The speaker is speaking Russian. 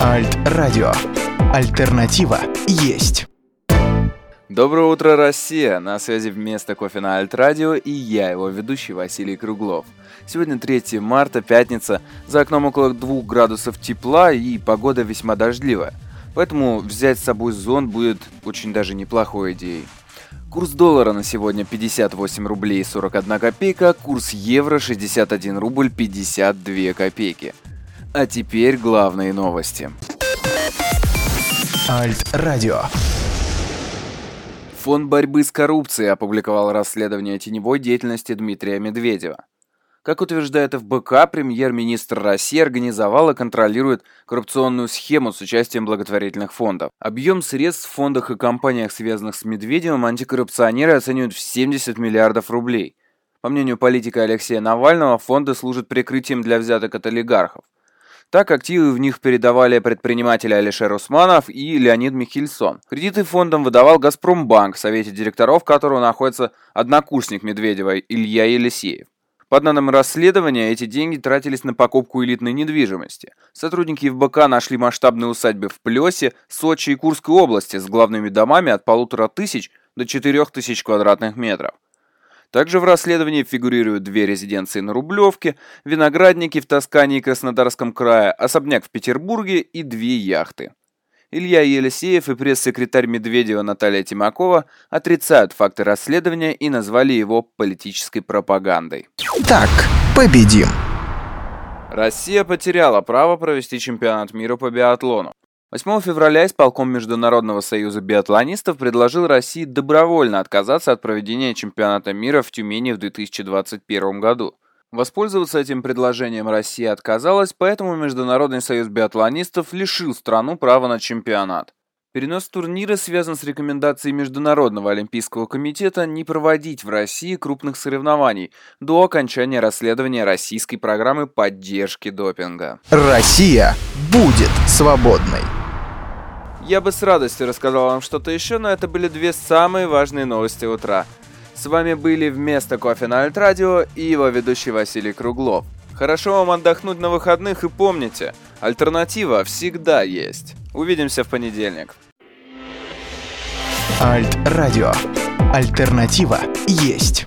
Альт-радио. Альтернатива есть. Доброе утро, Россия! На связи вместо кофе на Альт-радио и я, его ведущий Василий Круглов. Сегодня 3 марта, пятница, за окном около 2 градусов тепла и погода весьма дождливая. Поэтому взять с собой зонт будет очень даже неплохой идеей. Курс доллара на сегодня 58 рублей 41 копейка, курс евро 61 рубль 52 копейки. А теперь главные новости. Альт-радио. Фонд борьбы с коррупцией опубликовал расследование теневой деятельности Дмитрия Медведева. Как утверждает ФБК, премьер-министр России организовал и контролирует коррупционную схему с участием благотворительных фондов. Объем средств в фондах и компаниях, связанных с Медведевым, антикоррупционеры оценивают в 70 миллиардов рублей. По мнению политика Алексея Навального, фонды служат прикрытием для взяток от олигархов. Так, активы в них передавали предприниматели Алишер Усманов и Леонид Михельсон. Кредиты фондам выдавал «Газпромбанк», в совете директоров которого находится однокурсник Медведева Илья Елисеев. По данным расследования, эти деньги тратились на покупку элитной недвижимости. Сотрудники ФБК нашли масштабные усадьбы в Плесе, Сочи и Курской области с главными домами от полутора тысяч до четырех тысяч квадратных метров. Также в расследовании фигурируют две резиденции на Рублевке, виноградники в Тоскане и Краснодарском крае, особняк в Петербурге и две яхты. Илья Елисеев и пресс-секретарь Медведева Наталья Тимакова отрицают факты расследования и назвали его политической пропагандой. Так, победим. Россия потеряла право провести чемпионат мира по биатлону. 8 февраля исполком Международного союза биатлонистов предложил России добровольно отказаться от проведения чемпионата мира в Тюмени в 2021 году. Воспользоваться этим предложением Россия отказалась, поэтому Международный союз биатлонистов лишил страну права на чемпионат. Перенос турнира связан с рекомендацией Международного олимпийского комитета не проводить в России крупных соревнований до окончания расследования российской программы поддержки допинга. Россия будет свободной. Я бы с радостью рассказал вам что-то еще, но это были две самые важные новости утра. С вами были вместо кофе на Альтрадио и его ведущий Василий Круглов. Хорошо вам отдохнуть на выходных и помните, альтернатива всегда есть. Увидимся в понедельник. Альт-радио. Альтернатива есть.